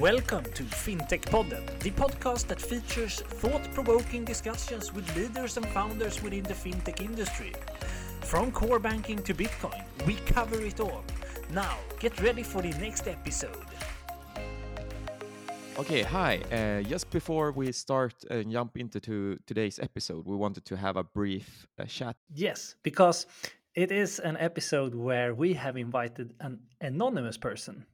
Welcome to FinTech Podden, the podcast that features thought provoking discussions with leaders and founders within the fintech industry. From core banking to Bitcoin, we cover it all. Now, get ready for the next episode. Okay, hi. Uh, just before we start and jump into to today's episode, we wanted to have a brief uh, chat. Yes, because it is an episode where we have invited an anonymous person.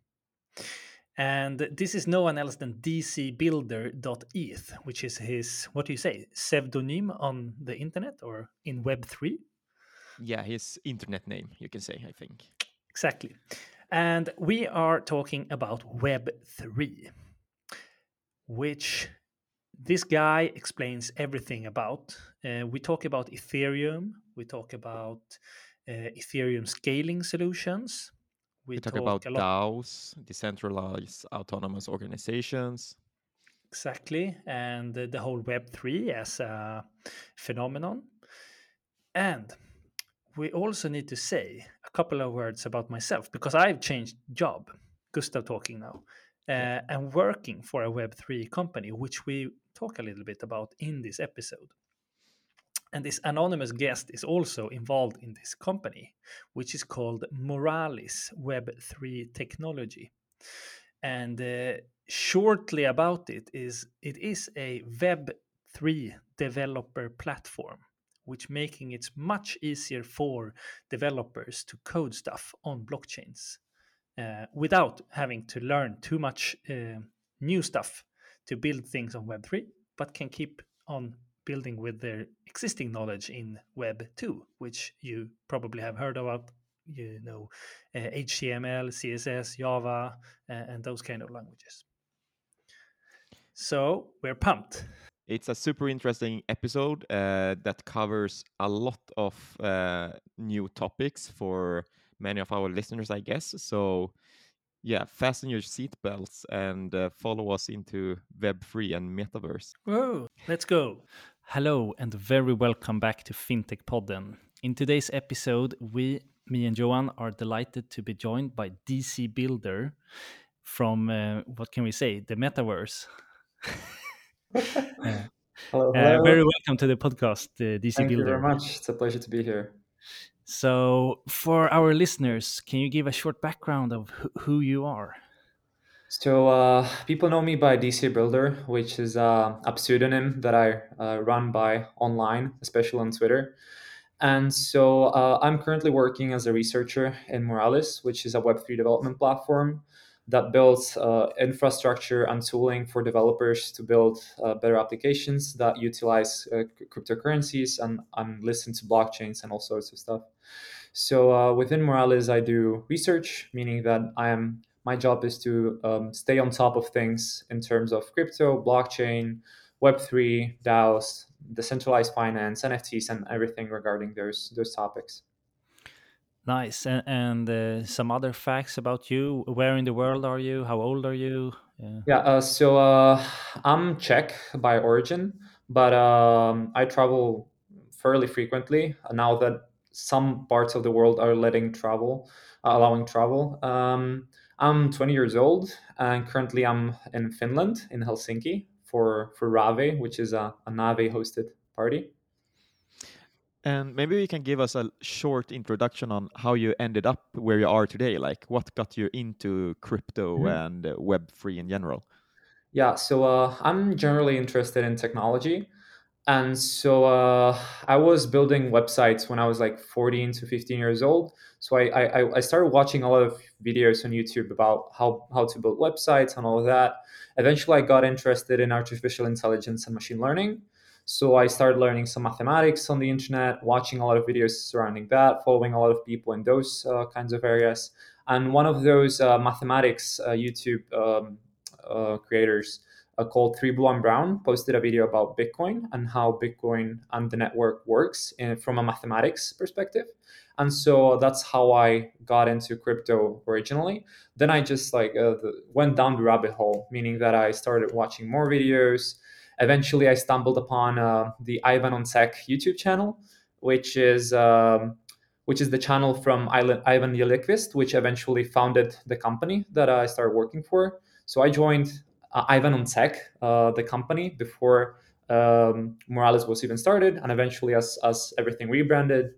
And this is no one else than dcbuilder.eth, which is his, what do you say, pseudonym on the internet or in Web3? Yeah, his internet name, you can say, I think. Exactly. And we are talking about Web3, which this guy explains everything about. Uh, we talk about Ethereum, we talk about uh, Ethereum scaling solutions. We, we talk, talk, about DAOs, decentralized autonomous organizations. Exactly, and the whole Web3 as a phenomenon. And we also need to say a couple of words about myself because I've changed job. Gustav talking now, uh, and working for a Web3 company, which we talk a little bit about in this episode. And this anonymous guest is also involved in this company, which is called Moralis Web3 Technology. And uh, shortly about it is it is a Web3 developer platform, which making it much easier for developers to code stuff on blockchains uh, without having to learn too much uh, new stuff to build things on Web3, but can keep on building with their existing knowledge in Web 2, which you probably have heard about, you know, uh, HTML, CSS, Java, uh, and those kind of languages. So we're pumped. It's a super interesting episode uh, that covers a lot of uh, new topics for many of our listeners, I guess. So yeah, fasten your seatbelts and uh, follow us into Web3 and Metaverse. Whoa, let's go. Hello, and very welcome back to FinTech Podden. In today's episode, we, me and Johan, are delighted to be joined by DC Builder from, uh, what can we say, the Metaverse. uh, hello, uh, very welcome to the podcast, uh, DC Thank Builder. Thank you very much. It's a pleasure to be here. So, for our listeners, can you give a short background of who you are? So, uh, people know me by DC Builder, which is uh, a pseudonym that I uh, run by online, especially on Twitter. And so, uh, I'm currently working as a researcher in Moralis, which is a Web3 development platform that builds uh, infrastructure and tooling for developers to build uh, better applications that utilize uh, cryptocurrencies and, and listen to blockchains and all sorts of stuff. So uh, within Moralis, I do research, meaning that I am my job is to um, stay on top of things in terms of crypto, blockchain, Web3, DAOs, decentralized finance, NFTs, and everything regarding those those topics. Nice. And, and uh, some other facts about you. Where in the world are you? How old are you? Yeah. yeah uh, so uh, I'm Czech by origin, but um, I travel fairly frequently now that some parts of the world are letting travel, uh, allowing travel. Um, I'm 20 years old, and currently I'm in Finland, in Helsinki, for for Rave, which is a, an Aave hosted party. And maybe you can give us a short introduction on how you ended up where you are today. Like, what got you into crypto mm-hmm. and uh, Web3 in general? Yeah, so uh, I'm generally interested in technology. And so uh, I was building websites when I was like 14 to 15 years old. So I, I, I started watching a lot of videos on YouTube about how, how to build websites and all of that. Eventually, I got interested in artificial intelligence and machine learning. So I started learning some mathematics on the internet, watching a lot of videos surrounding that, following a lot of people in those uh, kinds of areas. And one of those uh, mathematics uh, YouTube um, uh, creators uh, called 3Blue1Brown posted a video about Bitcoin and how Bitcoin and the network works in, from a mathematics perspective. And so that's how I got into crypto originally. Then I just like uh, went down the rabbit hole, meaning that I started watching more videos, eventually I stumbled upon uh, the Ivan on Tech YouTube channel, which is um, which is the channel from Ivan Liljeqvist, which eventually founded the company that I started working for. So I joined uh, Ivan on Tech, uh, the company, before um, Moralis was even started, and eventually, as as everything rebranded,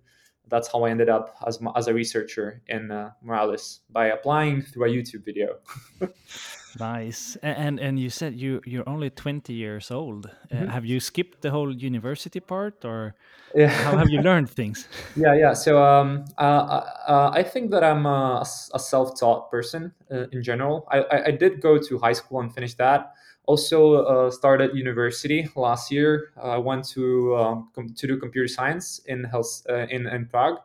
that's how I ended up as as a researcher in uh, Moralis by applying through a YouTube video. nice, and and you said you you're only twenty years old. Mm -hmm. have you skipped the whole university part, or yeah. how have you learned things? Yeah, yeah. So um, uh, uh, I think that I'm a, a self-taught person uh, in general. I, I, I did go to high school and finish that also uh, started university last year. I went to um, to do computer science in health uh, in in Prague,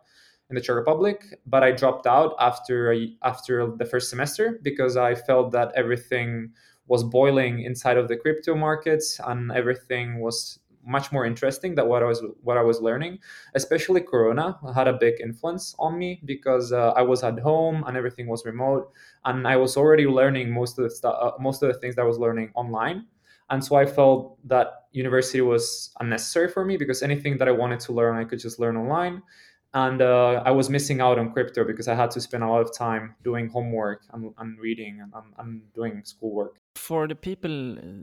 in the Czech Republic, but I dropped out after after the first semester because I felt that everything was boiling inside of the crypto markets and everything was much more interesting than what I was what I was learning. Especially Corona had a big influence on me because uh, I was at home and everything was remote, and I was already learning most of the stuff, uh, most of the things that I was learning online. And so I felt that university was unnecessary for me because anything that I wanted to learn, I could just learn online and uh, I was missing out on crypto because I had to spend a lot of time doing homework and, and reading and, and, doing schoolwork. For the people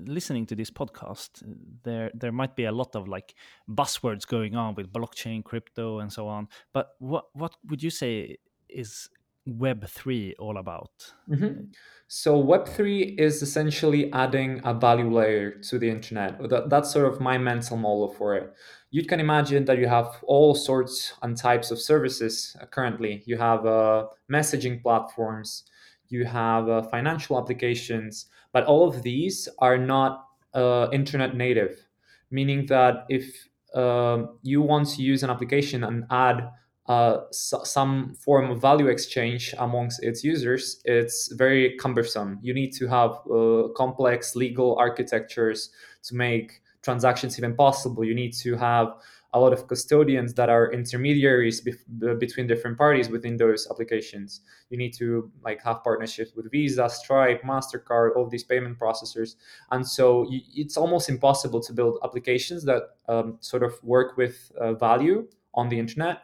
listening to this podcast, there there might be a lot of like buzzwords going on with blockchain, crypto, and so on. But what what would you say is Web three all about? Mm-hmm. So Web three is essentially adding a value layer to the internet. That, that's sort of my mental model for it you can imagine that you have all sorts and types of services uh, currently. You have uh, messaging platforms, you have uh, financial applications, but all of these are not uh, internet native, meaning that if um, you want to use an application and add uh, some form of value exchange amongst its users, it's very cumbersome. You need to have uh, complex legal architectures to make transactions even possible. You need to have a lot of custodians that are intermediaries bef- between different parties within those applications. You need to like have partnerships with Visa, Stripe, Mastercard, all these payment processors, and so you, it's almost impossible to build applications that um, sort of work with uh, value on the internet.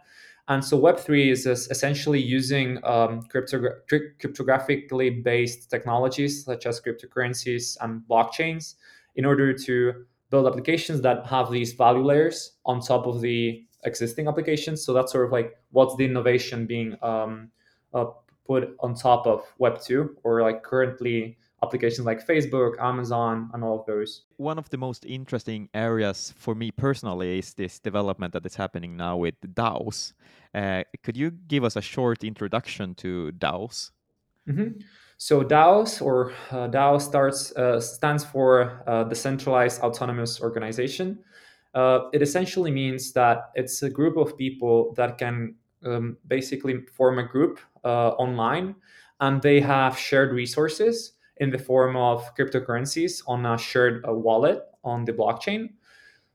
And so Web3 is essentially using um, cryptogra- cryptographically based technologies such as cryptocurrencies and blockchains in order to build applications that have these value layers on top of the existing applications. So that's sort of like what's the innovation being um, uh, put on top of Web 2 or like currently applications like Facebook, Amazon, and all of those. One of the most interesting areas for me personally is this development that is happening now with DAOs. Uh, could you give us a short introduction to DAOs? Mm-hmm. So DAOs or uh, DAO starts uh, stands for uh, decentralized autonomous organization. Uh, it essentially means that it's a group of people that can um, basically form a group uh, online, and they have shared resources in the form of cryptocurrencies on a shared uh, wallet on the blockchain.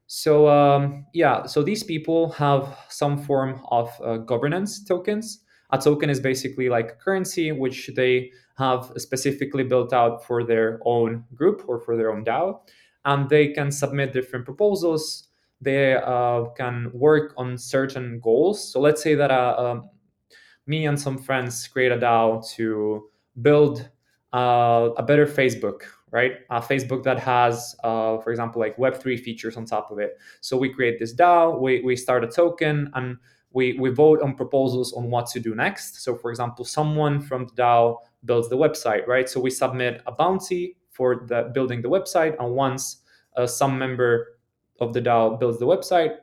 So um, yeah, so these people have some form of governance tokens. A token is basically like a currency which they have specifically built out for their own group or for their own DAO. And they can submit different proposals. They uh, can work on certain goals. So let's say that uh, um, me and some friends create a DAO to build uh, a better Facebook, right? A Facebook that has, uh, for example, like Web3 features on top of it. So we create this DAO, we, we start a token, and we, we vote on proposals on what to do next. So, for example, someone from the DAO builds the website, right? So we submit a bounty for the building the website, and once uh, some member of the DAO builds the website,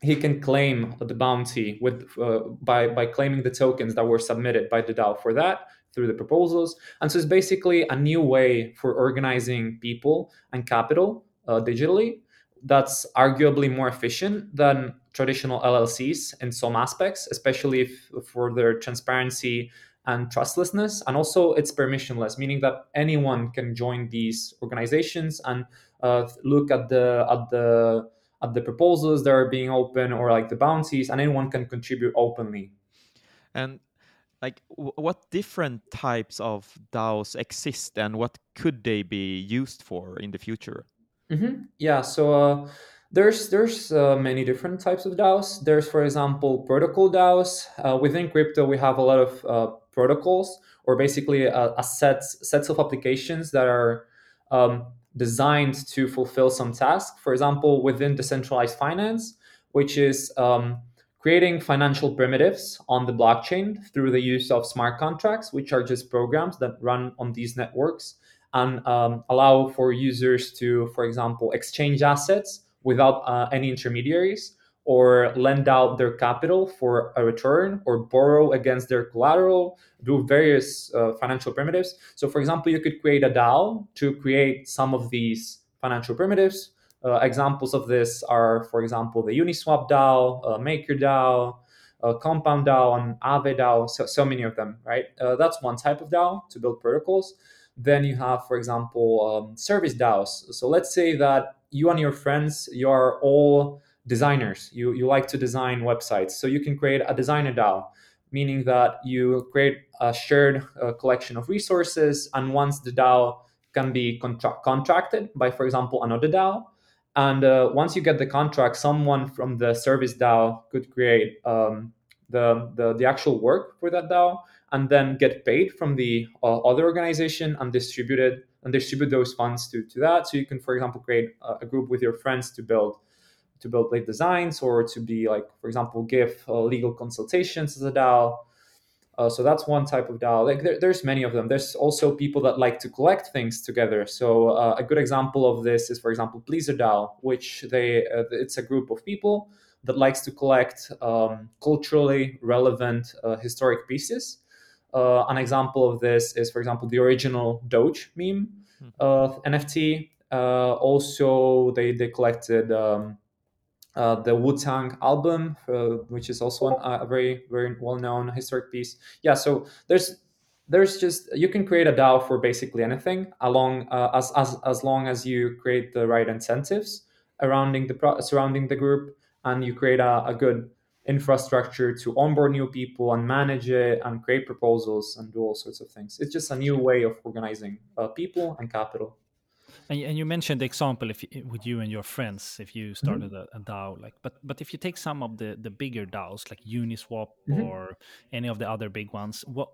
he can claim the bounty with uh, by by claiming the tokens that were submitted by the DAO for that through the proposals. And so it's basically a new way for organizing people and capital uh, digitally. That's arguably more efficient than traditional LLCs in some aspects, especially if, for their transparency and trustlessness and also it's permissionless meaning that anyone can join these organizations and uh, look at the at the at the proposals that are being open or like the bounties and anyone can contribute openly and like what different types of daos exist and what could they be used for in the future mm-hmm. yeah so uh, There's there's uh, many different types of DAOs. There's, for example, protocol DAOs. Uh, within crypto, we have a lot of uh, protocols, or basically a, a sets sets of applications that are um, designed to fulfill some task. For example, within decentralized finance, which is um, creating financial primitives on the blockchain through the use of smart contracts, which are just programs that run on these networks and um, allow for users to, for example, exchange assets without uh, any intermediaries or lend out their capital for a return or borrow against their collateral, do various uh, financial primitives. So, for example, you could create a DAO to create some of these financial primitives. Uh, examples of this are, for example, the Uniswap DAO, uh, MakerDAO, uh, Compound DAO, and Aave DAO. So, so many of them, right? Uh, that's one type of DAO to build protocols. Then you have, for example, um, service DAOs. So let's say that you and your friends, you are all designers. You, you like to design websites. So you can create a designer DAO, meaning that you create a shared uh, collection of resources. And once the DAO can be contra- contracted by, for example, another DAO, and uh, once you get the contract, someone from the service DAO could create um, the, the, the actual work for that DAO and then get paid from the uh, other organization and distribute it and distribute those funds to, to that. So you can, for example, create a, a group with your friends to build to build like designs or to be like, for example, give uh, legal consultations as a DAO. Uh, so that's one type of DAO. Like there, there's many of them. There's also people that like to collect things together. So uh, a good example of this is, for example, PleasrDAO, which they uh, it's a group of people that likes to collect um, culturally relevant uh, historic pieces uh, an example of this is, for example, the original Doge meme mm-hmm. uh, NFT. Uh, also, they they collected um, uh, the Wu Tang album, uh, which is also an, a very very well known historic piece. Yeah, so there's there's just you can create a DAO for basically anything, along uh, as as as long as you create the right incentives surrounding the surrounding the group and you create a, a good infrastructure to onboard new people and manage it and create proposals and do all sorts of things. It's just a new way of organizing uh, people and capital. And, and you mentioned the example if with you and your friends if you mm-hmm. started mm-hmm. a, a, DAO like but but if you take some of the the bigger DAOs like Uniswap mm-hmm. or any of the other big ones what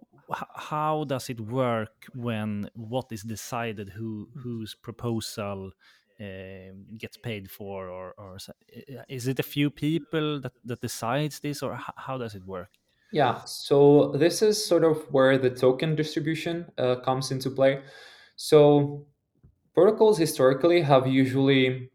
how does it work when what is decided who whose proposal uh, gets paid for, or, or is it a few people that, that decides this, or how does it work? Yeah, so this is sort of where the token distribution uh, comes into play. So protocols historically have usually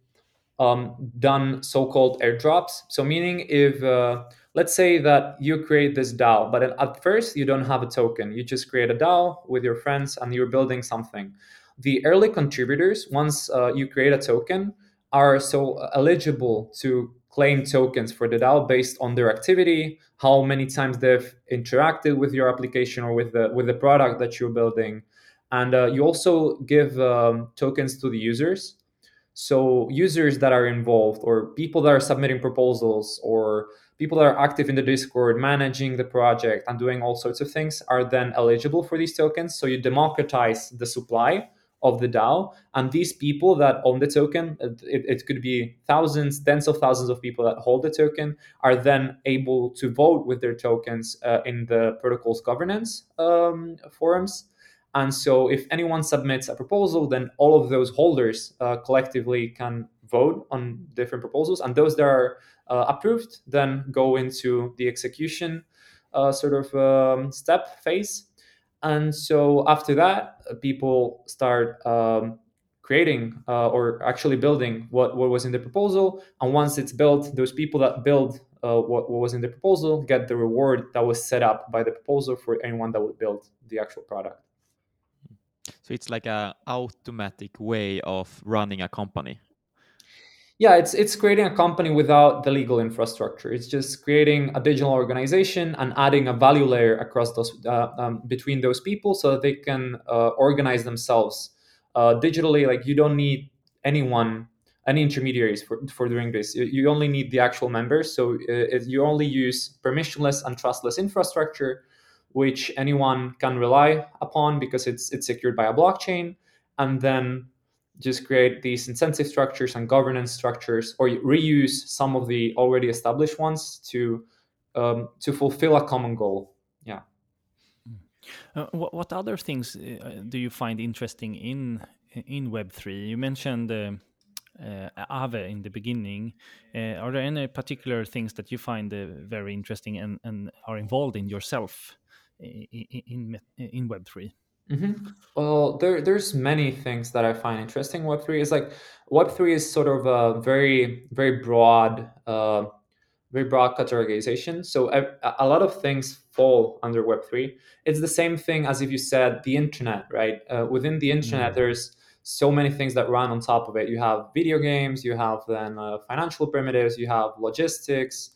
um, done so-called airdrops. So meaning if uh, let's say that you create this DAO, but at first you don't have a token. You just create a DAO with your friends and you're building something the early contributors, once uh, you create a token, are so eligible to claim tokens for the DAO based on their activity, how many times they've interacted with your application or with the with the product that you're building, and uh, you also give um, tokens to the users. So users that are involved, or people that are submitting proposals, or people that are active in the Discord, managing the project and doing all sorts of things, are then eligible for these tokens. So you democratize the supply of the DAO. And these people that own the token, it, it, could be thousands, tens of thousands of people that hold the token, are then able to vote with their tokens uh, in the protocol's governance um, forums. And so, if anyone submits a proposal, then all of those holders uh, collectively can vote on different proposals. And those that are uh, approved then go into the execution uh, sort of um, step phase. And so after that uh, people start um, creating uh, or actually building what, what was in the proposal. And once it's built those people that build uh, what, what was in the proposal get the reward that was set up by the proposal for anyone that would build the actual product so it's like a automatic way of running a company. Yeah it's it's creating a company without the legal infrastructure. It's just creating a digital organization and adding a value layer across those uh, um, between those people so that they can uh, organize themselves uh, digitally. Like you don't need anyone any intermediaries for, for doing this. You only need the actual members. So uh, you only use permissionless and trustless infrastructure which anyone can rely upon because it's it's secured by a blockchain and then just create these incentive structures and governance structures, or reuse some of the already established ones to um, to fulfill a common goal. Yeah. Uh, what, what other things uh, do you find interesting in in Web three? You mentioned. Uh, uh, Aave in the beginning. Uh, are there any particular things that you find uh, very interesting and, and are involved in yourself in in, in Web 3 mm-hmm. Well, there there's many things that I find interesting. Web three is like Web three is sort of a very very broad. Uh, very broad categorization. So a, a, lot of things fall under Web3. It's the same thing as if you said the internet, right? Uh, within the internet, mm. there's so many things that run on top of it. You have video games, you have then uh, financial primitives, you have logistics,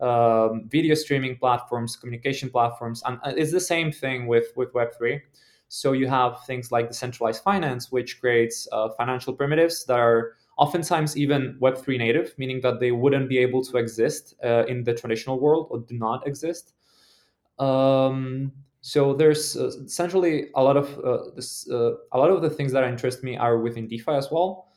um, video streaming platforms, communication platforms, and uh, it's the same thing with with Web three. So you have things like decentralized finance, which creates uh, financial primitives that are oftentimes even Web3 native, meaning that they wouldn't be able to exist uh, in the traditional world or do not exist. Um, so there's uh, essentially a lot of uh, this, uh, a lot of the things that interest me are within DeFi as well.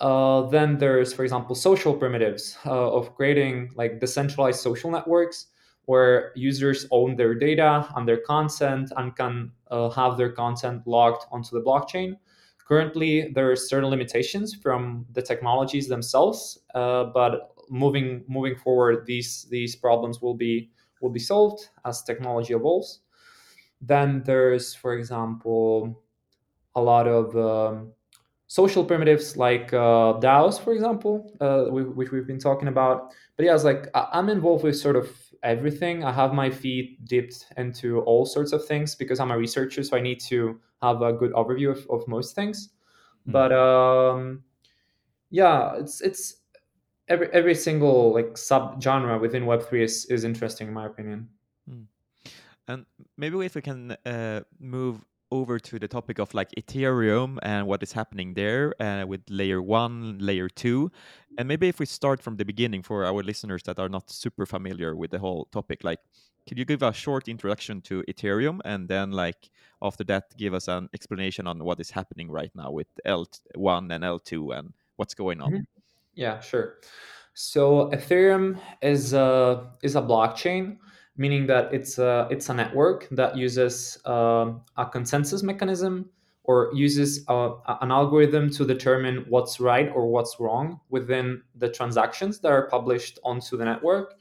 Uh, then there's, for example, social primitives uh, of creating like decentralized social networks where users own their data and their content and can uh, have their content logged onto the blockchain. Currently, there are certain limitations from the technologies themselves, but moving moving forward, these these problems will be will be solved as technology evolves. Then there's, for example, a lot of um, social primitives like uh, DAOs, for example, uh, which we've been talking about. But yeah, it's like I'm involved with sort of everything. I have my feet dipped into all sorts of things because I'm a researcher, so I need to have a good overview of, of most things. Mm. But um, yeah, it's it's every every single like sub genre within Web three is is interesting in my opinion. Mm. And maybe if we can uh, move over to the topic of like Ethereum and what is happening there uh, with layer one, layer two. And maybe if we start from the beginning for our listeners that are not super familiar with the whole topic, like, could you give a short introduction to Ethereum and then, like, after that, give us an explanation on what is happening right now with L1 and L2 and what's going on? Mm -hmm. Yeah, sure. So Ethereum is a is a blockchain meaning that it's a, it's a network that uses uh, a consensus mechanism or uses a, an algorithm to determine what's right or what's wrong within the transactions that are published onto the network.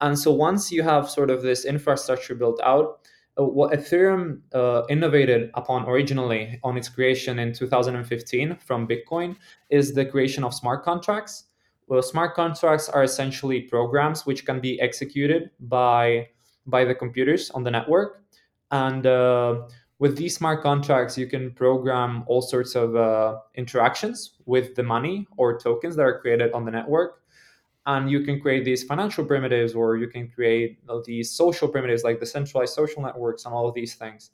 And so once you have sort of this infrastructure built out, uh, what Ethereum uh, innovated upon originally on its creation in 2015 from Bitcoin is the creation of smart contracts well, smart contracts are essentially programs which can be executed by by the computers on the network, and uh, with these smart contracts, you can program all sorts of uh, interactions with the money or tokens that are created on the network. And you can create these financial primitives, or you can create these social primitives like the centralized social networks and all of these things.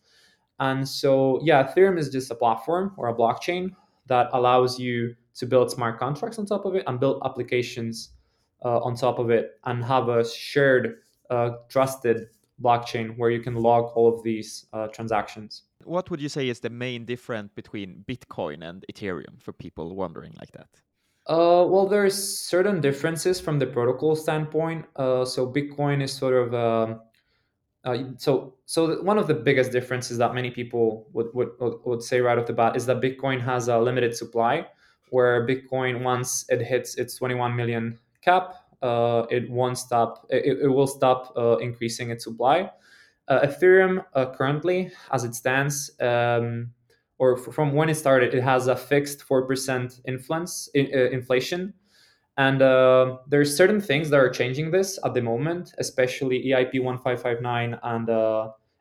And so, yeah, Ethereum is just a platform or a blockchain that allows you to build smart contracts on top of it and build applications uh, on top of it and have a shared uh, trusted blockchain where you can log all of these uh, transactions. What would you say is the main difference between Bitcoin and Ethereum for people wondering like that? Uh, well, there's certain differences from the protocol standpoint. Uh, so Bitcoin is sort of um, uh, so so one of the biggest differences that many people would, would would say right off the bat is that Bitcoin has a limited supply where Bitcoin once it hits its 21 million cap, uh, it won't stop. It, it will stop uh, increasing its supply. Uh, Ethereum uh, currently, as it stands, um, or from when it started, it has a fixed four percent influence in, uh, inflation, and uh, there's certain things that are changing this at the moment, especially EIP 1559 and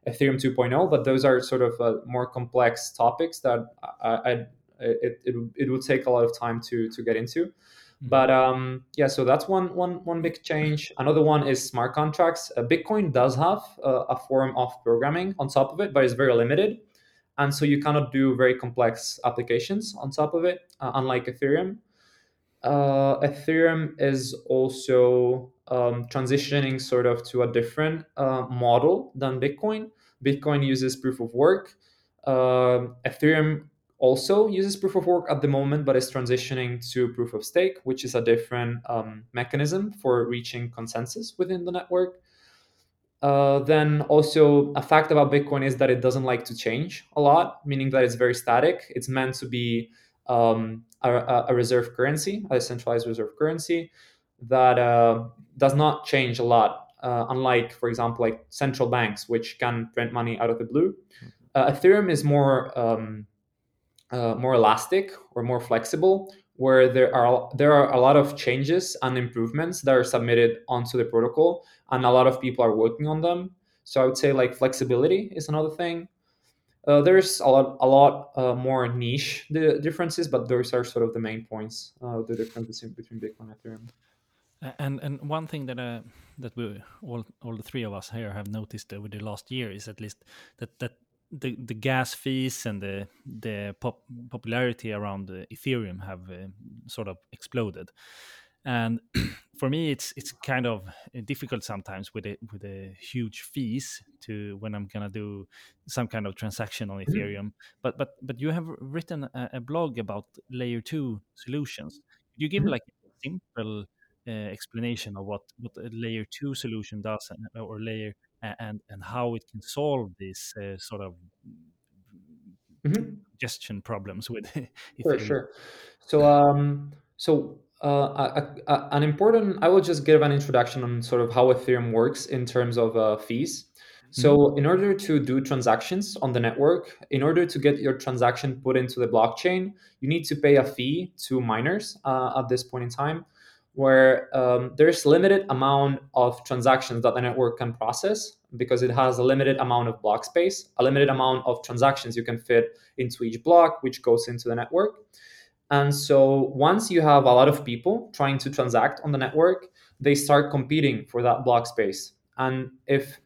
Ethereum 2.0. But those are sort of more complex topics that I, I it, it, it would take a lot of time to to get into. Mm-hmm. but um, yeah so that's one one one big change. Another one is smart contracts. Uh, bitcoin does have uh, a form of programming on top of it but it's very limited. And so you cannot do very complex applications on top of it uh, unlike ethereum. Uh, ethereum is also um, transitioning sort of to a different uh, model than bitcoin. Bitcoin uses proof of work. Uh, ethereum also uses proof of work at the moment, but is transitioning to proof of stake, which is a different um, mechanism for reaching consensus within the network. Uh, then also a fact about Bitcoin is that it doesn't like to change a lot, meaning that it's very static. It's meant to be um, a, a, reserve currency, a centralized reserve currency that uh, does not change a lot. Uh, unlike, for example, like central banks, which can print money out of the blue. Uh, Ethereum is more um, uh, more elastic or more flexible, where there are there are a lot of changes and improvements that are submitted onto the protocol, and a lot of people are working on them. So I would say like flexibility is another thing. Uh, there's a lot a lot uh, more niche the differences, but those are sort of the main points. Uh, the differences between Bitcoin and Ethereum. And and one thing that uh, that we all all the three of us here have noticed over the last year is at least that that the the gas fees and the the pop popularity around Ethereum have uh, sort of exploded. And for me, it's it's kind of uh, difficult sometimes with it with the huge fees to when I'm gonna do some kind of transaction on mm-hmm. Ethereum. But but but you have written a, a blog about layer two solutions. Could you give mm-hmm. like a simple uh, explanation of what what a layer two solution does or layer and and how it can solve these uh, sort of mm-hmm. gestion problems with for sure so um so uh, a, a, an important i will just give an introduction on sort of how ethereum works in terms of uh, fees so mm-hmm. in order to do transactions on the network in order to get your transaction put into the blockchain you need to pay a fee to miners uh, at this point in time where um, there's limited amount of transactions that the network can process because it has a limited amount of block space, a limited amount of transactions you can fit into each block, which goes into the network. And so once you have a lot of people trying to transact on the network, they start competing for that block space. And if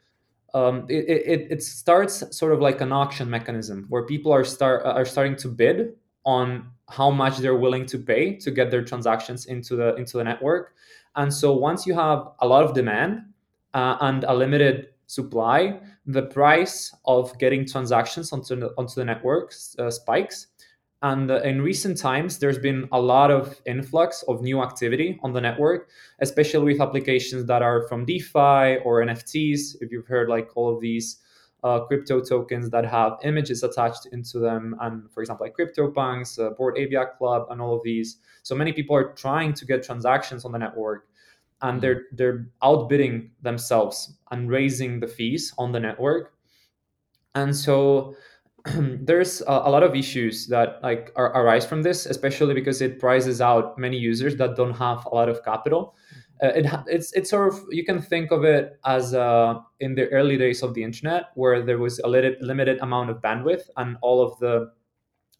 um, it, it, it starts sort of like an auction mechanism where people are start are starting to bid on how much they're willing to pay to get their transactions into the into the network. And so once you have a lot of demand uh, and a limited supply, the price of getting transactions onto the, onto the network uh, spikes. And uh, in recent times, there's been a lot of influx of new activity on the network, especially with applications that are from DeFi or NFTs. If you've heard like all of these uh, crypto tokens that have images attached into them, and for example, like CryptoPunks, uh, Ape Yacht Club, and all of these. So many people are trying to get transactions on the network, and mm. they're they're outbidding themselves and raising the fees on the network. And so there's a, a, lot of issues that like are, arise from this, especially because it prices out many users that don't have a lot of capital. Uh, it, it's it's sort of you can think of it as uh, in the early days of the internet where there was a limited limited amount of bandwidth and all of the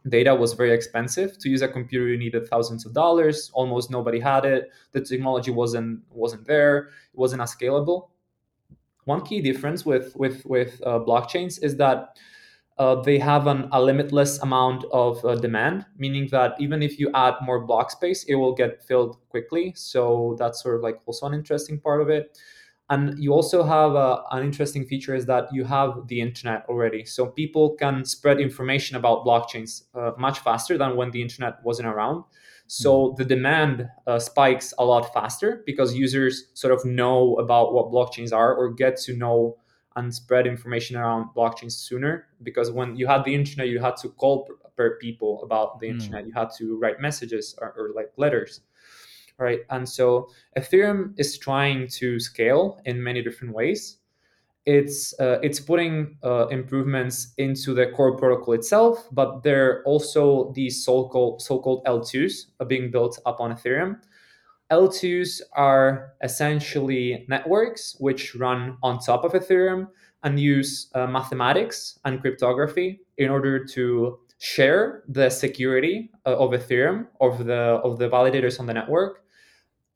data was very expensive. To use a computer you needed thousands of dollars. Almost nobody had it. The technology wasn't wasn't there. It wasn't as scalable. One key difference with with with uh, blockchains is that uh, they have an, a limitless amount of uh, demand, meaning that even if you add more block space, it will get filled quickly. So that's sort of like also an interesting part of it. And you also have uh, an interesting feature is that you have the internet already. So people can spread information about blockchains uh, much faster than when the internet wasn't around. So mm-hmm. the demand uh, spikes a lot faster because users sort of know about what blockchains are or get to know and spread information around blockchains sooner because when you had the internet you had to call per people about the mm. internet. You had to write messages or, or, like letters right? And so ethereum is trying to scale in many different ways. It's uh, it's putting uh, improvements into the core protocol itself but there are also these so-called so-called l2s being built up on ethereum L2s are essentially networks which run on top of Ethereum and use uh, mathematics and cryptography in order to share the security uh, of Ethereum of the of the validators on the network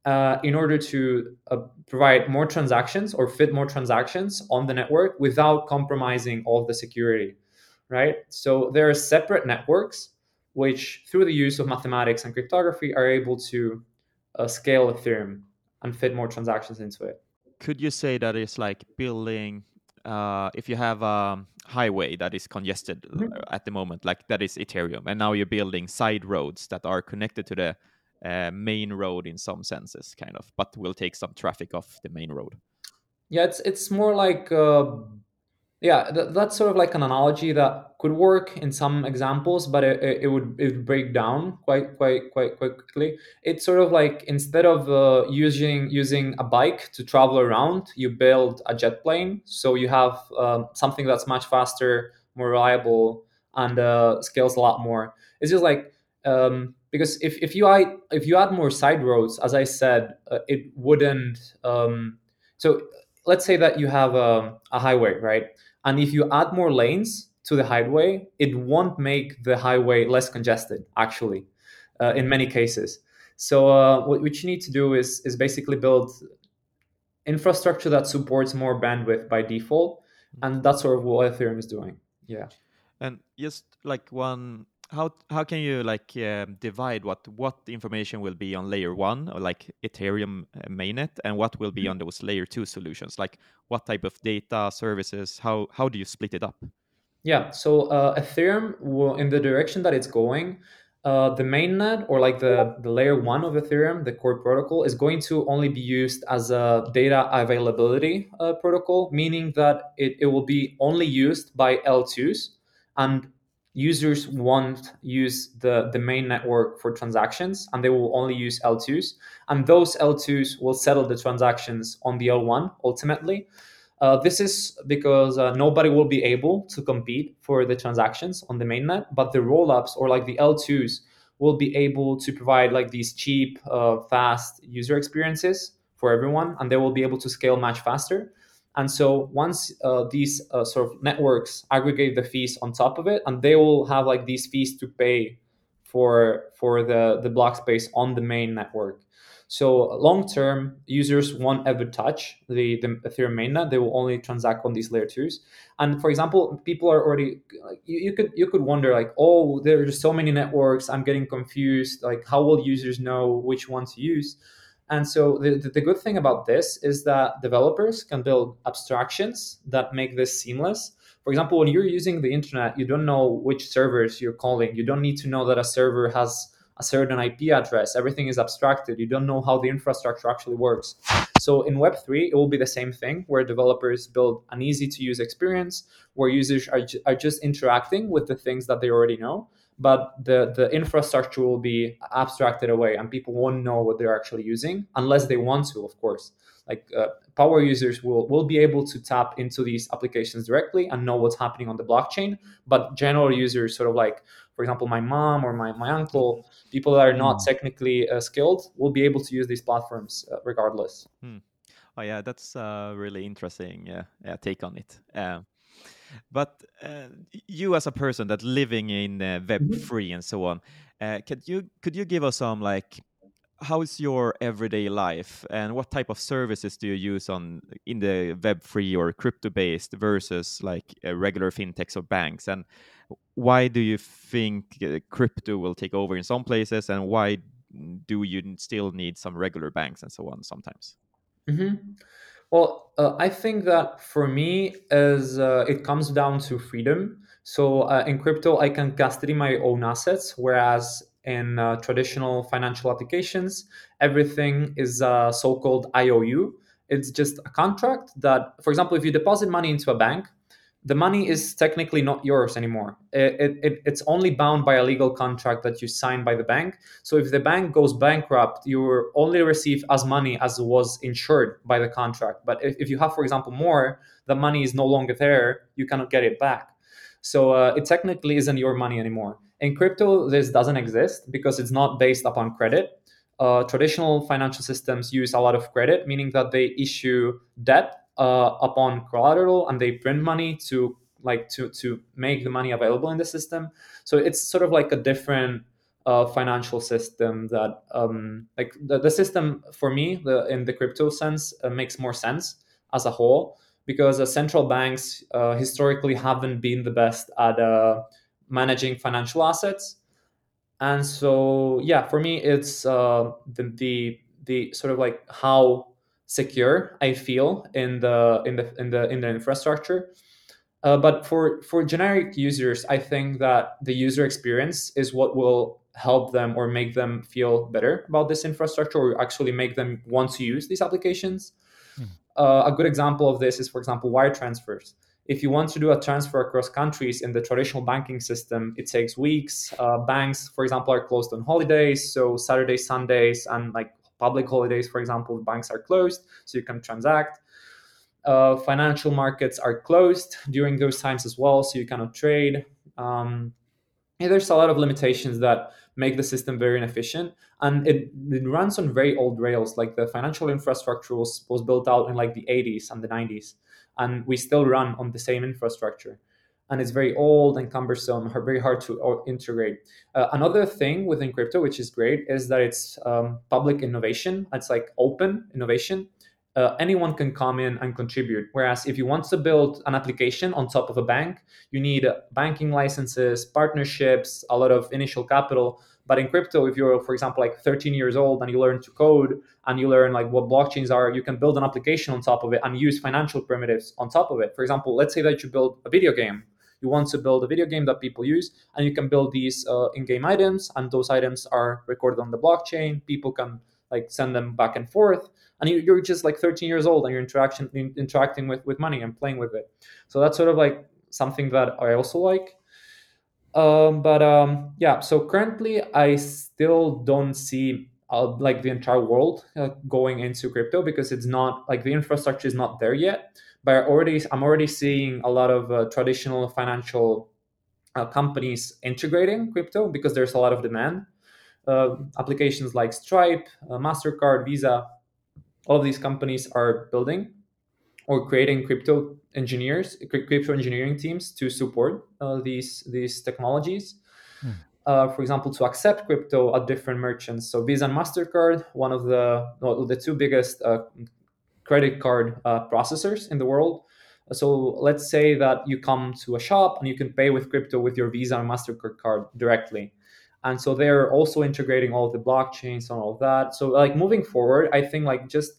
uh, in order to uh, provide more transactions or fit more transactions on the network without compromising all the security right? So there are separate networks which through the use of mathematics and cryptography are able to uh, scale Ethereum and fit more transactions into it. Could you say that it's like building uh, if you have a highway that is congested Mhm. at the moment, like that is Ethereum, and now you're building side roads that are connected to the uh, main road in some senses, kind of, but will take some traffic off the main road. Yeah, it's it's more like uh, yeah, th- that's sort of like an analogy that could work in some examples, but it, it, it would it would break down quite quite quite quickly. It's sort of like instead of uh, using using a bike to travel around, you build a jet plane. So you have um, something that's much faster, more reliable, and uh, scales a lot more. It's just like um, because if, if you add if you add more side roads, as I said, uh, it wouldn't. Um, so let's say that you have a, a highway, right? And if you add more lanes to the highway, it won't make the highway less congested, actually, uh, in many cases. So uh, what, what you need to do is is basically build infrastructure that supports more bandwidth by default, and that's sort of what Ethereum is doing. Yeah. And just like one, how how can you like um, divide what what information will be on layer one or like Ethereum uh, mainnet and what will be on those layer two solutions? Like what type of data services? How how do you split it up? Yeah, so uh, Ethereum will, in the direction that it's going, uh, the mainnet or like the, the layer one of Ethereum, the core protocol, is going to only be used as a data availability uh, protocol, meaning that it, it will be only used by L2s and users won't use the, the main network for transactions and they will only use L2s. And those L2s will settle the transactions on the L1 ultimately. Uh, this is because uh, nobody will be able to compete for the transactions on the mainnet, but the rollups or like the L2s will be able to provide like these cheap, uh, fast user experiences for everyone, and they will be able to scale much faster. And so once uh, these uh, sort of networks aggregate the fees on top of it, and they will have like these fees to pay for for the the block space on the main network. So long term, users won't ever touch the, the Ethereum mainnet. They will only transact on these layer twos. And for example, people are already you, you could you could wonder like, oh, there's so many networks. I'm getting confused. Like, how will users know which one to use? And so the, the, the good thing about this is that developers can build abstractions that make this seamless. For example, when you're using the internet, you don't know which servers you're calling. You don't need to know that a server has a certain IP address. Everything is abstracted. You don't know how the infrastructure actually works. So in Web3, it will be the same thing where developers build an easy to use experience where users are, are just interacting with the things that they already know. But the, the infrastructure will be abstracted away and people won't know what they're actually using unless they want to, of course. Like uh, power users will, will be able to tap into these applications directly and know what's happening on the blockchain. But general users, sort of like, for example, my mom or my, my uncle, people that are not Mm. technically uh, skilled, will be able to use these platforms uh, regardless. Oh yeah, that's a really interesting uh, yeah, take on it. Um, but uh, you as a person that living in uh, Web Mhm. three and so on, uh, could you could you give us some like how is your everyday life and what type of services do you use on in the Web three or crypto based versus like uh, regular fintechs or banks and why do you think uh, crypto will take over in some places and why do you still need some regular banks and so on sometimes? hmm Well, uh, I think that for me, as uh, it comes down to freedom. So uh, in crypto, I can custody my own assets, whereas in uh, traditional financial applications, everything is a so-called IOU. It's just a contract that, for example, if you deposit money into a bank, the money is technically not yours anymore. It, it, it- it's only bound by a legal contract that you sign by the bank. So if the bank goes bankrupt, you only receive as money as was insured by the contract. But if, if you have, for example, more, the money is no longer there, you cannot get it back. So uh, it technically isn't your money anymore. In crypto, this doesn't exist because it's not based upon credit. Uh, traditional financial systems use a lot of credit, meaning that they issue debt uh, upon collateral and they print money to like to to make the money available in the system. So it's sort of like a different uh, financial system that um, like the, the system for me the, in the crypto sense uh, makes more sense as a whole because uh, central banks uh, historically haven't been the best at uh, managing financial assets and so yeah for me it's uh, the, the the sort of like how secure i feel in the in the in the in the infrastructure uh, but for for generic users i think that the user experience is what will help them or make them feel better about this infrastructure or actually make them want to use these applications mm. uh, a good example of this is for example wire transfers if you want to do a transfer across countries in the traditional banking system, it takes weeks. Uh, banks, for example, are closed on holidays, so Saturdays, Sundays, and like public holidays, for example, banks are closed, so you can transact. Uh, financial markets are closed during those times as well, so you cannot trade. Um, there's a lot of limitations that make the system very inefficient, and it, it runs on very old rails. Like the financial infrastructure was, was built out in like the 80s and the 90s and we still run on the same infrastructure and it's very old and cumbersome, very hard to integrate. Uh, another thing within crypto, which is great, is that it's um, public innovation. It's like open innovation. Uh, anyone can come in and contribute. Whereas if you want to build an application on top of a bank, you need banking licenses, partnerships, a lot of initial capital. But in crypto, if you're, for example, like 13 years old and you learn to code and you learn like what blockchains are, you can build an application on top of it and use financial primitives on top of it. For example, let's say that you build a video game. You want to build a video game that people use, and you can build these uh, in-game items, and those items are recorded on the blockchain. People can like send them back and forth, and you, are just like 13 years old, and you're interaction interacting with with money and playing with it. So that's sort of like something that I also like. Um, but um, yeah, so currently I still don't see uh, like the entire world uh, going into crypto because it's not like the infrastructure is not there yet. But already, I'm already seeing a lot of uh, traditional financial uh, companies integrating crypto because there's a lot of demand. Uh, applications like Stripe, uh, Mastercard, Visa, all of these companies are building or creating crypto engineers, crypto engineering teams to support uh, these these technologies. Hmm. Uh, for example, to accept crypto at different merchants. So Visa and Mastercard, one of the well, the two biggest uh, credit card uh, processors in the world. So let's say that you come to a shop and you can pay with crypto with your Visa and Mastercard card directly. And so they're also integrating all the blockchains and all that. So like moving forward, I think like just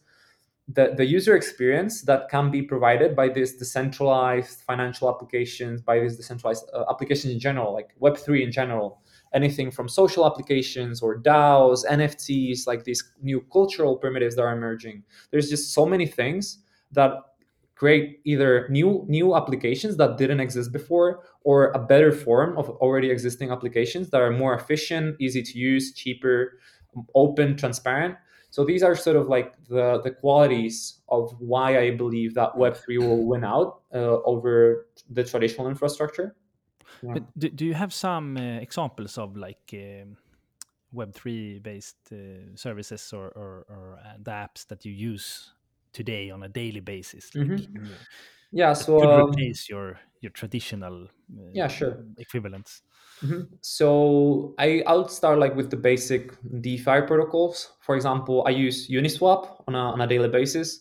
the, the user experience that can be provided by these decentralized financial applications, by these decentralized uh, applications in general, like Web3 in general, anything from social applications or DAOs, NFTs, like these new cultural primitives that are emerging. There's just so many things that create either new new applications that didn't exist before or a better form of already existing applications that are more efficient, easy to use, cheaper, open, transparent so these are sort of like the the qualities of why I believe that Web three will win out uh, over the traditional infrastructure. Yeah. But do, do you have some uh, examples of like um, Web three based uh, services or, or, or uh, the apps that you use today on a daily basis? Like, mm-hmm. Yeah, so um, replace your your traditional uh, yeah sure equivalents. Mm-hmm. So I I'll start like with the basic DeFi protocols. For example, I use Uniswap on a, on a daily basis.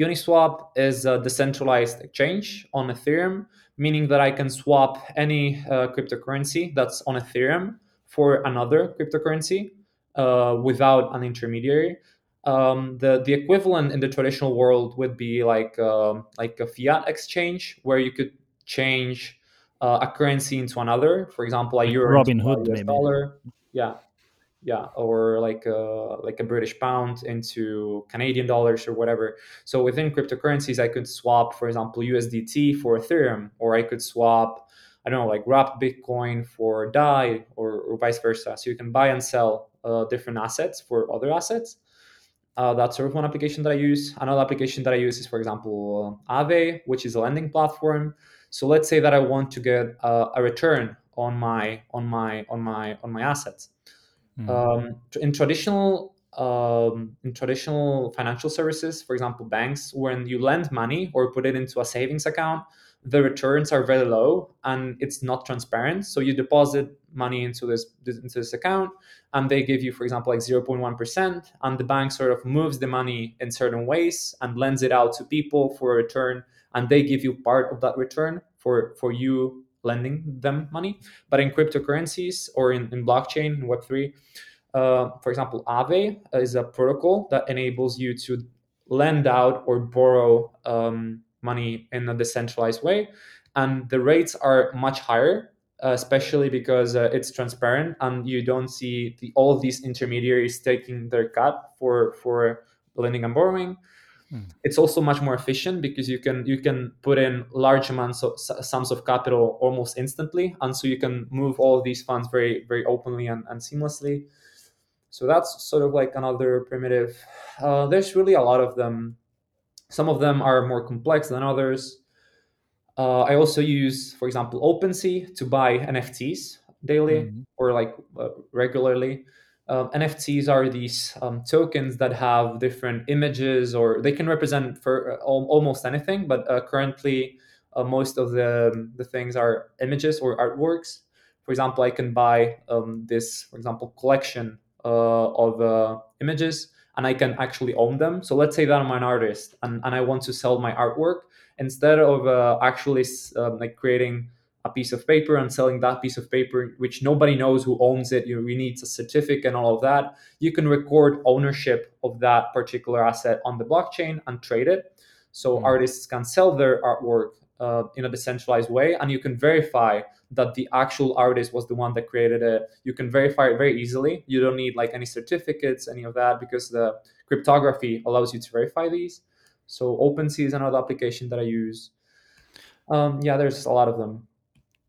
Uniswap is a decentralized exchange on Ethereum, meaning that I can swap any uh, cryptocurrency that's on Ethereum for another cryptocurrency uh, without an intermediary. Um, the the equivalent in the traditional world would be like uh, like a fiat exchange where you could change uh, a currency into another. For example, a euro Robinhood, maybe. dollar. Yeah, yeah, or like a, uh, like a British pound into Canadian dollars or whatever. So within cryptocurrencies, I could swap, for example, USDT for Ethereum, or I could swap, I don't know, like wrapped Bitcoin for DAI, or, or vice versa. So you can buy and sell uh, different assets for other assets. Uh, that's sort of one application that I use. Another application that I use is, for example, Aave, which is a lending platform. So let's say that I want to get a, a return on my on my on my on my assets. Mm-hmm. Um, in traditional um, in traditional financial services, for example, banks, when you lend money or put it into a savings account, the returns are very low and it's not transparent. So you deposit money into this into this account, and they give you, for example, like zero point one percent, and the bank sort of moves the money in certain ways and lends it out to people for a return and they give you part of that return for for you lending them money but in cryptocurrencies or in, in blockchain in web3 uh, for example Aave is a protocol that enables you to lend out or borrow um, money in a decentralized way. And the rates are much higher, uh, especially because uh, it's transparent and you don't see the, all these intermediaries taking their cut for, for lending and borrowing. Mm. It's also much more efficient because you can you can put in large amounts of sums of capital almost instantly, and so you can move all these funds very very openly and, and seamlessly. So that's sort of like another primitive. Uh, there's really a lot of them. Some of them are more complex than others. Uh, I also use, for example, OpenSea to buy NFTs daily mm-hmm. or like uh, regularly. Uh, NFTs are these um, tokens that have different images, or they can represent for uh, almost anything. But uh, currently, uh, most of the the things are images or artworks. For example, I can buy um, this, for example, collection uh, of uh, images and I can actually own them. So let's say that I'm an artist and, and I want to sell my artwork instead of actually um, like creating a piece of paper and selling that piece of paper, which nobody knows who owns it. You, you need a certificate and all of that. You can record ownership of that particular asset on the blockchain and trade it. So mm. artists can sell their artwork uh, in a decentralized way, and you can verify that the actual artist was the one that created it. You can verify it very easily. You don't need like any certificates, any of that, because the cryptography allows you to verify these. So OpenSea is another application that I use. Um, yeah, there's a lot of them.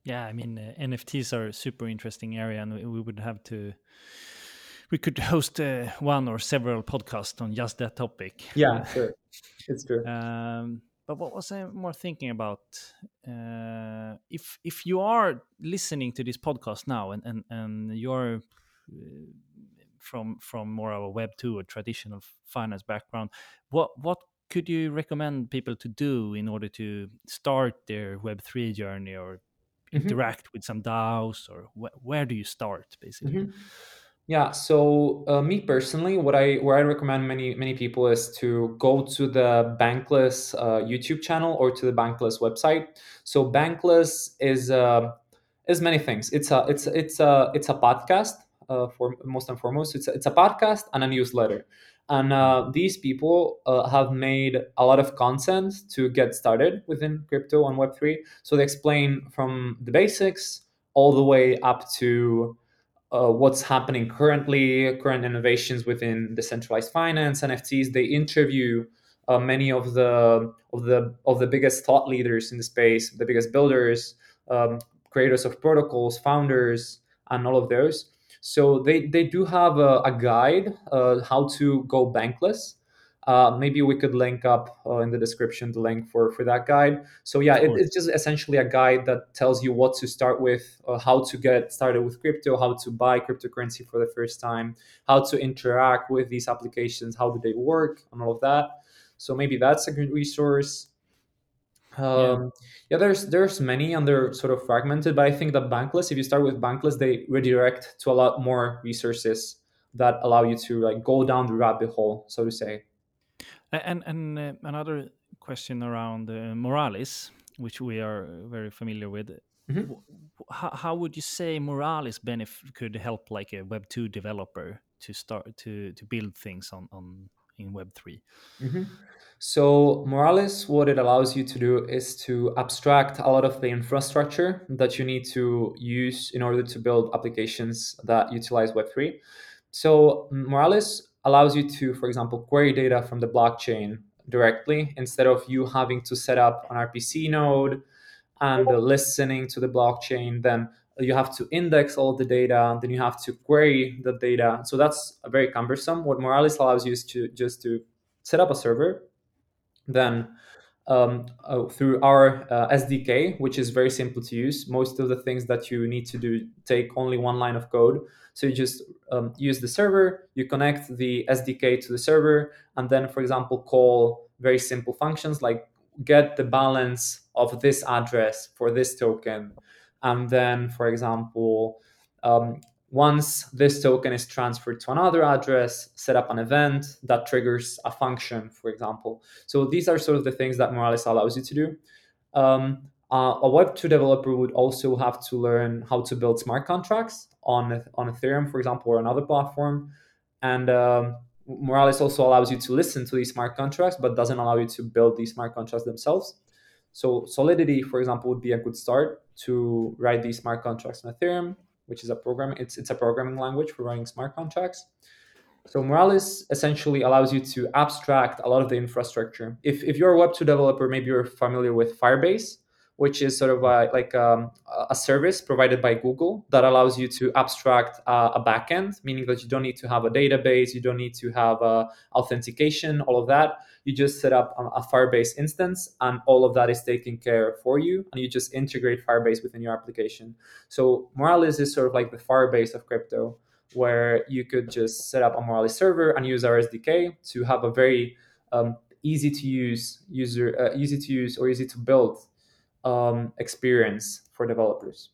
Yeah, I mean uh, NFTs are a super interesting area, and we, we would have to. We could host uh, one or several podcasts on just that topic. Yeah, sure, it's true. Um, but what was I more thinking about? Uh, if if you are listening to this podcast now and and, and you're uh, from from more of a Web two or traditional finance background, what what could you recommend people to do in order to start their Web three journey or mm-hmm. interact with some DAOs or wh where do you start basically? Mm -hmm. Yeah. So uh, me personally, what I where I recommend many many people is to go to the Bankless uh, YouTube channel or to the Bankless website. So Bankless is uh, is many things. It's a it's it's a it's a podcast uh, for most and foremost. It's a, it's a podcast and a newsletter. And uh, these people uh, have made a lot of content to get started within crypto and Web3. So they explain from the basics all the way up to uh, what's happening currently, current innovations within decentralized finance, NFTs. They interview uh, many of the of the of the biggest thought leaders in the space, the biggest builders, um, creators of protocols, founders, and all of those. So they they do have a, a guide uh, how to go bankless. Uh, maybe we could link up uh, in the description the link for for that guide. So yeah it, it's just essentially a guide that tells you what to start with uh, how to get started with crypto how to buy cryptocurrency for the first time how to interact with these applications how do they work and all of that. So maybe that's a good resource um, yeah. yeah. there's there's many and they're sort of fragmented but i think that bankless if you start with bankless they redirect to a lot more resources that allow you to like go down the rabbit hole so to say and and uh, another question around uh, Moralis, which we are very familiar with. Mm -hmm. how, how, would you say Moralis benefit could help like a Web two developer to start to to build things on on in Web 3 mm -hmm. So Moralis, what it allows you to do is to abstract a lot of the infrastructure that you need to use in order to build applications that utilize Web three. So Moralis allows you to, for example, query data from the blockchain directly instead of you having to set up an RPC node and listening to the blockchain. Then you have to index all the data, then you have to query the data. So that's very cumbersome. What Moralis allows you is to just to set up a server, then um, uh, through our uh, SDK, which is very simple to use. Most of the things that you need to do take only one line of code. So you just um, use the server, you connect the SDK to the server, and then, for example, call very simple functions like get the balance of this address for this token. And then, for example, um, once this token is transferred to another address, set up an event that triggers a function, for example. So these are sort of the things that Moralis allows you to do. Um, uh, a Web2 developer would also have to learn how to build smart contracts on, on Ethereum, for example, or another platform. And um, Moralis also allows you to listen to these smart contracts, but doesn't allow you to build these smart contracts themselves. So Solidity, for example, would be a good start to write these smart contracts in Ethereum, which is a program. It's it's a programming language for writing smart contracts. So Moralis essentially allows you to abstract a lot of the infrastructure. If if you're a Web2 developer, maybe you're familiar with Firebase which is sort of a, like um, a service provided by Google that allows you to abstract uh, a backend, meaning that you don't need to have a database, you don't need to have uh, authentication, all of that. You just set up a Firebase instance, and all of that is taken care for you, and you just integrate Firebase within your application. So Moralis is sort of like the Firebase of crypto, where you could just set up a Moralis server and use our SDK to have a very um, easy to use user, uh, easy to use or easy to build um, experience for developers.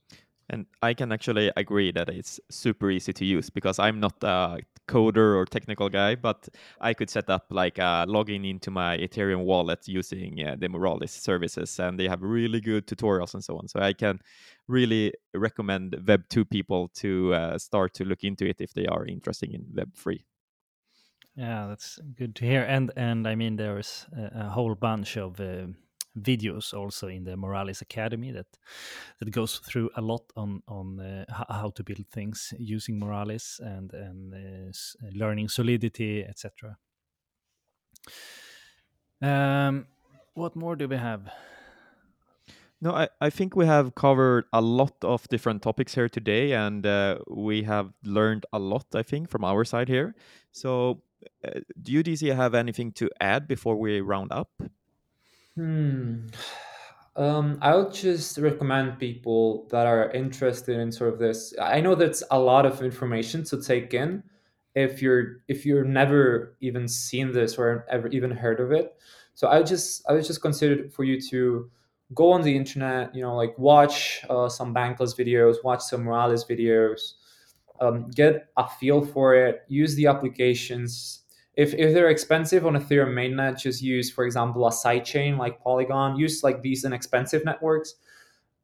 And I can actually agree that it's super easy to use because I'm not a coder or technical guy, but I could set up like uh, logging into my Ethereum wallet using uh, the Moralis services, and they have really good tutorials and so on. So I can really recommend Web2 people to uh, start to look into it if they are interested in Web3. Yeah, that's good to hear. And and I mean, there's a, a whole bunch of uh, videos also in the Moralis Academy that that goes through a lot on on uh, how to build things using Moralis and and uh, learning Solidity, etc. Um, what more do we have? No, I, I think we have covered a lot of different topics here today, and uh, we have learned a lot, I think, from our side here. So, uh, do you, DC, have anything to add before we round up? Hmm. Um, I would just recommend people that are interested in sort of this. I know that's a lot of information to take in if you're if you're never even seen this or ever even heard of it. So I just I would just consider for you to go on the internet, you know, like watch uh, some Bankless videos, watch some Moralis videos, um, get a feel for it, use the applications, if, if they're expensive on Ethereum mainnet, just use, for example, a sidechain like Polygon. Use like these inexpensive networks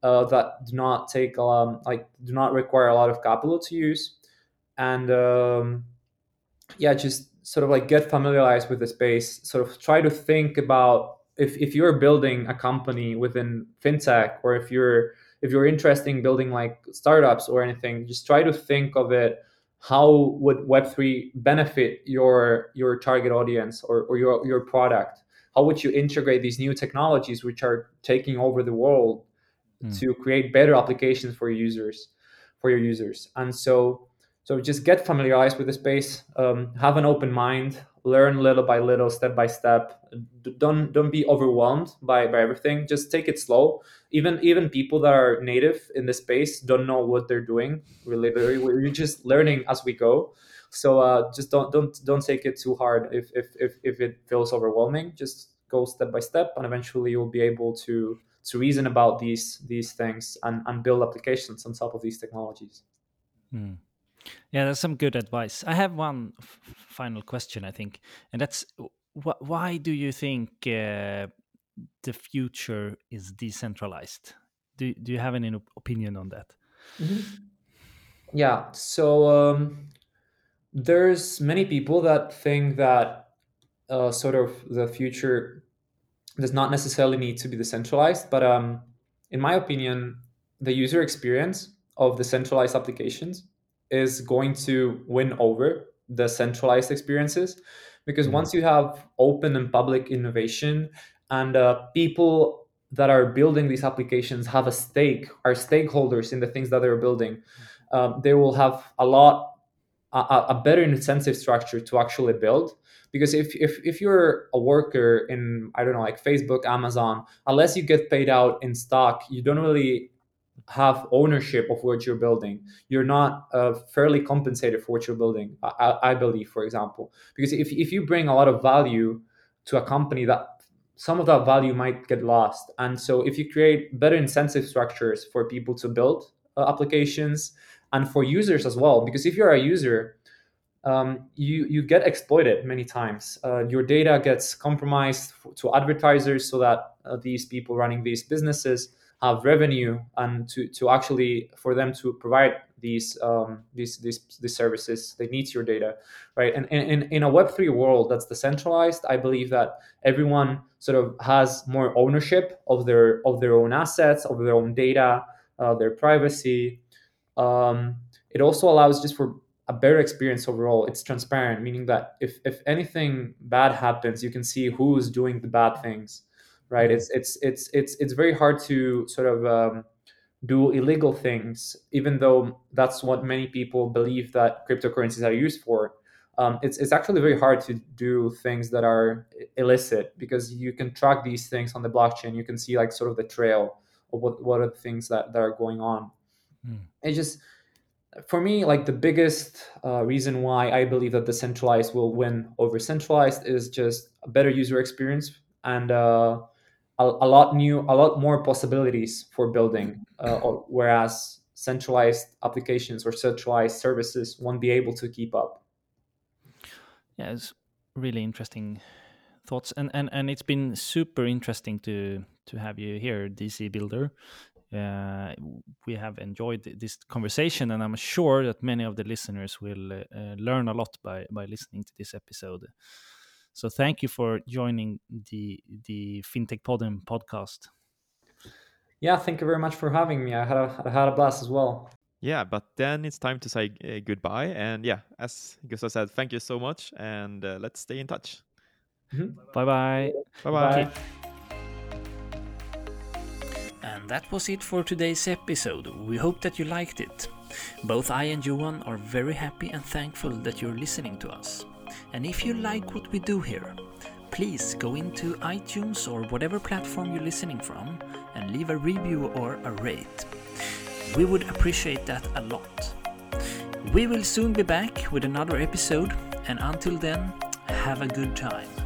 uh, that do not take um, like do not require a lot of capital to use, and um, yeah, just sort of like get familiarized with the space. Sort of try to think about if if you're building a company within fintech, or if you're if you're interested in building like startups or anything, just try to think of it how would web3 benefit your your target audience or, or your, your product how would you integrate these new technologies which are taking over the world mm. to create better applications for users for your users and so so just get familiarized with the space um, have an open mind learn little by little step by step. Don't don't be overwhelmed by by everything. Just take it slow. Even even people that are native in the space don't know what they're doing really. We're just learning as we go. So uh, just don't don't don't take it too hard. If, if if if it feels overwhelming just go step by step and eventually you'll be able to to reason about these these things and and build applications on top of these technologies. Mm. Yeah, that's some good advice. I have one final question, I think, and that's wh- why do you think uh, the future is decentralized? Do Do you have any opinion on that? Mm-hmm. Yeah, so um, there's many people that think that uh, sort of the future does not necessarily need to be decentralized, but um, in my opinion, the user experience of the centralized applications is going to win over the centralized experiences because mm-hmm. once you have open and public innovation and uh, people that are building these applications have a stake are stakeholders in the things that they're building um, they will have a lot a, a, better incentive structure to actually build because if, if if you're a worker in i don't know like facebook amazon unless you get paid out in stock you don't really have ownership of what you're building. You're not uh, fairly compensated for what you're building, I, I, believe, for example. Because if, if you bring a lot of value to a company, that some of that value might get lost. And so if you create better incentive structures for people to build uh, applications and for users as well, because if you're a user, um, you you get exploited many times. Uh, your data gets compromised to advertisers so that uh, these people running these businesses have revenue and to, to actually for them to provide these um, these these these services. They need your data, right? And in in a Web three world that's decentralized, I believe that everyone sort of has more ownership of their of their own assets, of their own data, uh, their privacy. Um, it also allows just for a better experience overall. It's transparent, meaning that if if anything bad happens, you can see who's doing the bad things, right? It's it's it's it's it's very hard to sort of um, do illegal things, even though that's what many people believe that cryptocurrencies are used for. Um, it's it's actually very hard to do things that are illicit because you can track these things on the blockchain. You can see like sort of the trail of what what are the things that that are going on. Mm. It just for me, like the biggest uh, reason why I believe that the centralized will win over centralized is just a better user experience and uh, a, a, lot new, a lot more possibilities for building. Uh, or, whereas centralized applications or centralized services won't be able to keep up. Yeah, it's really interesting thoughts, and and and it's been super interesting to to have you here, DC Builder. Uh, we have enjoyed this conversation, and I'm sure that many of the listeners will uh, learn a lot by by listening to this episode. So thank you for joining the the FinTech Podden podcast. Yeah, thank you very much for having me. I had a, I had a blast as well. Yeah, but then it's time to say uh, goodbye. And yeah, as Gustav said, thank you so much, and uh, let's stay in touch. Mm-hmm. Bye bye. Bye bye. And that was it for today's episode. We hope that you liked it. Both I and Johan are very happy and thankful that you're listening to us. And if you like what we do here, please go into iTunes or whatever platform you're listening from and leave a review or a rate. We would appreciate that a lot. We will soon be back with another episode, and until then, have a good time.